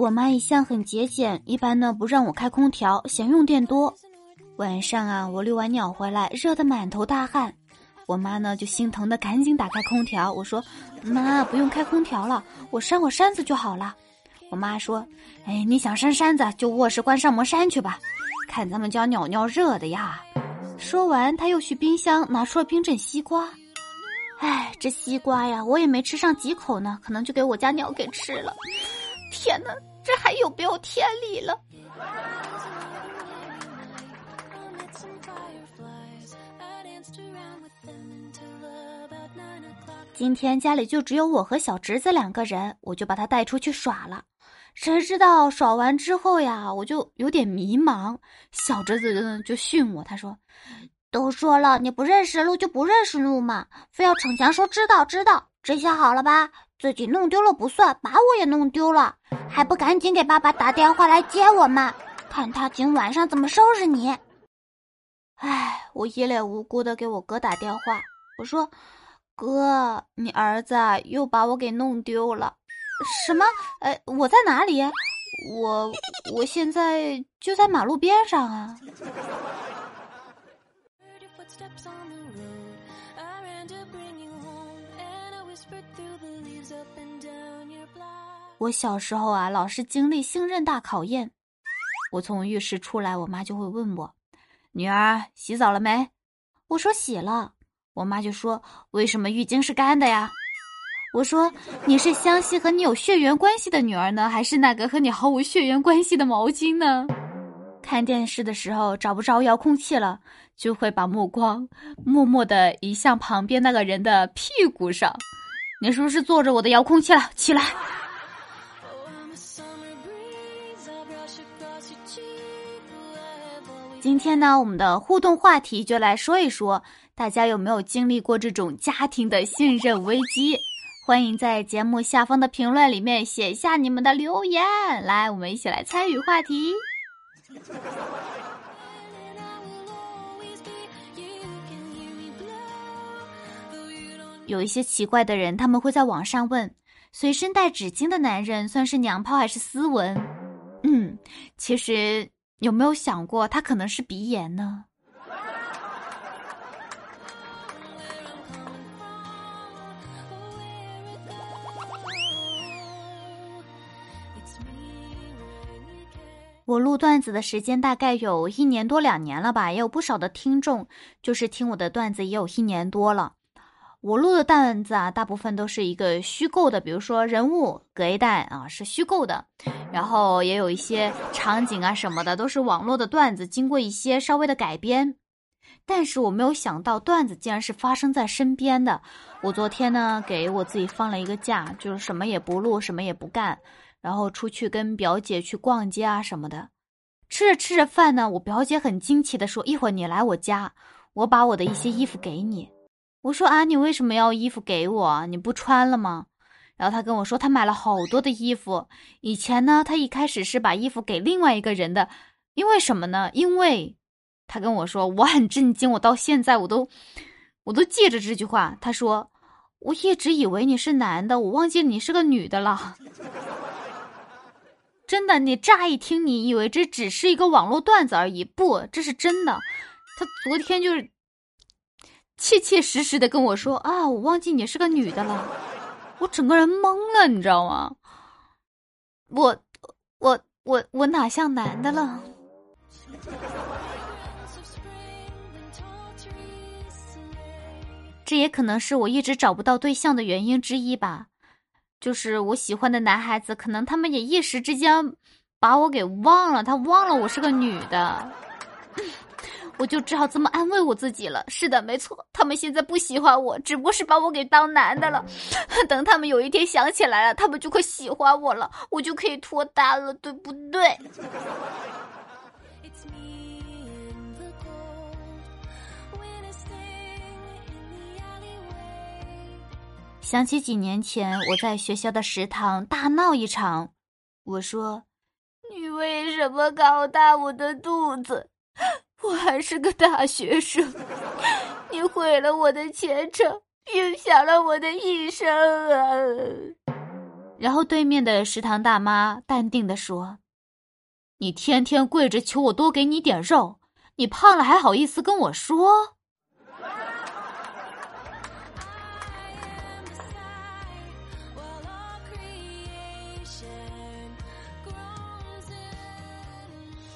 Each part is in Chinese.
我妈一向很节俭，一般呢不让我开空调，嫌用电多。晚上啊，我遛完鸟回来，热得满头大汗，我妈呢就心疼的赶紧打开空调。我说：“妈，不用开空调了，我扇我扇子就好了。”我妈说：“哎，你想扇扇子，就卧室关上门扇去吧，看咱们家鸟鸟热的呀。”说完，他又去冰箱拿出了冰镇西瓜。哎，这西瓜呀，我也没吃上几口呢，可能就给我家鸟给吃了。天哪，这还有没有天理了？今天家里就只有我和小侄子两个人，我就把他带出去耍了。谁知道耍完之后呀，我就有点迷茫。小侄子就训我，他说：“都说了，你不认识路就不认识路嘛，非要逞强说知道知道。这下好了吧？自己弄丢了不算，把我也弄丢了，还不赶紧给爸爸打电话来接我们？看他今晚上怎么收拾你！”哎，我一脸无辜的给我哥打电话，我说：“哥，你儿子又把我给弄丢了。”什么？呃，我在哪里？我我现在就在马路边上啊！我小时候啊，老是经历信任大考验。我从浴室出来，我妈就会问我：“女儿洗澡了没？”我说洗了。我妈就说：“为什么浴巾是干的呀？”我说：“你是相信和你有血缘关系的女儿呢，还是那个和你毫无血缘关系的毛巾呢？”看电视的时候找不着遥控器了，就会把目光默默的移向旁边那个人的屁股上。你是不是坐着我的遥控器了？起来！今天呢，我们的互动话题就来说一说，大家有没有经历过这种家庭的信任危机？欢迎在节目下方的评论里面写下你们的留言，来，我们一起来参与话题。有一些奇怪的人，他们会在网上问：随身带纸巾的男人算是娘炮还是斯文？嗯，其实有没有想过，他可能是鼻炎呢？我录段子的时间大概有一年多两年了吧，也有不少的听众，就是听我的段子也有一年多了。我录的段子啊，大部分都是一个虚构的，比如说人物隔一代啊是虚构的，然后也有一些场景啊什么的都是网络的段子，经过一些稍微的改编。但是我没有想到段子竟然是发生在身边的。我昨天呢给我自己放了一个假，就是什么也不录，什么也不干。然后出去跟表姐去逛街啊什么的，吃着吃着饭呢，我表姐很惊奇的说：“一会儿你来我家，我把我的一些衣服给你。”我说：“啊，你为什么要衣服给我？你不穿了吗？”然后他跟我说：“他买了好多的衣服。以前呢，他一开始是把衣服给另外一个人的，因为什么呢？因为他跟我说，我很震惊，我到现在我都我都记着这句话。他说：“我一直以为你是男的，我忘记你是个女的了。”真的，你乍一听，你以为这只是一个网络段子而已，不，这是真的。他昨天就是切切实实的跟我说啊，我忘记你是个女的了，我整个人懵了，你知道吗？我我我我哪像男的了？这也可能是我一直找不到对象的原因之一吧。就是我喜欢的男孩子，可能他们也一时之间把我给忘了，他忘了我是个女的，我就只好这么安慰我自己了。是的，没错，他们现在不喜欢我，只不过是把我给当男的了。等他们有一天想起来了，他们就会喜欢我了，我就可以脱单了，对不对？想起几年前我在学校的食堂大闹一场，我说：“你为什么搞大我的肚子？我还是个大学生，你毁了我的前程，影响了我的一生啊！”然后对面的食堂大妈淡定的说：“你天天跪着求我多给你点肉，你胖了还好意思跟我说？”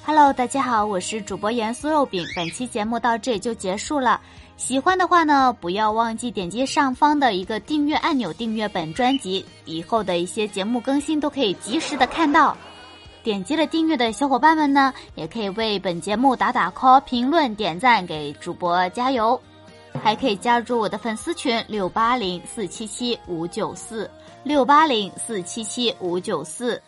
Hello，大家好，我是主播盐酥肉饼。本期节目到这里就结束了。喜欢的话呢，不要忘记点击上方的一个订阅按钮，订阅本专辑，以后的一些节目更新都可以及时的看到。点击了订阅的小伙伴们呢，也可以为本节目打打 call、评论、点赞，给主播加油。还可以加入我的粉丝群六八零四七七五九四六八零四七七五九四。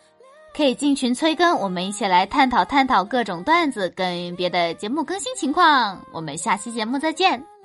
可以进群催更，我们一起来探讨探讨各种段子跟别的节目更新情况。我们下期节目再见。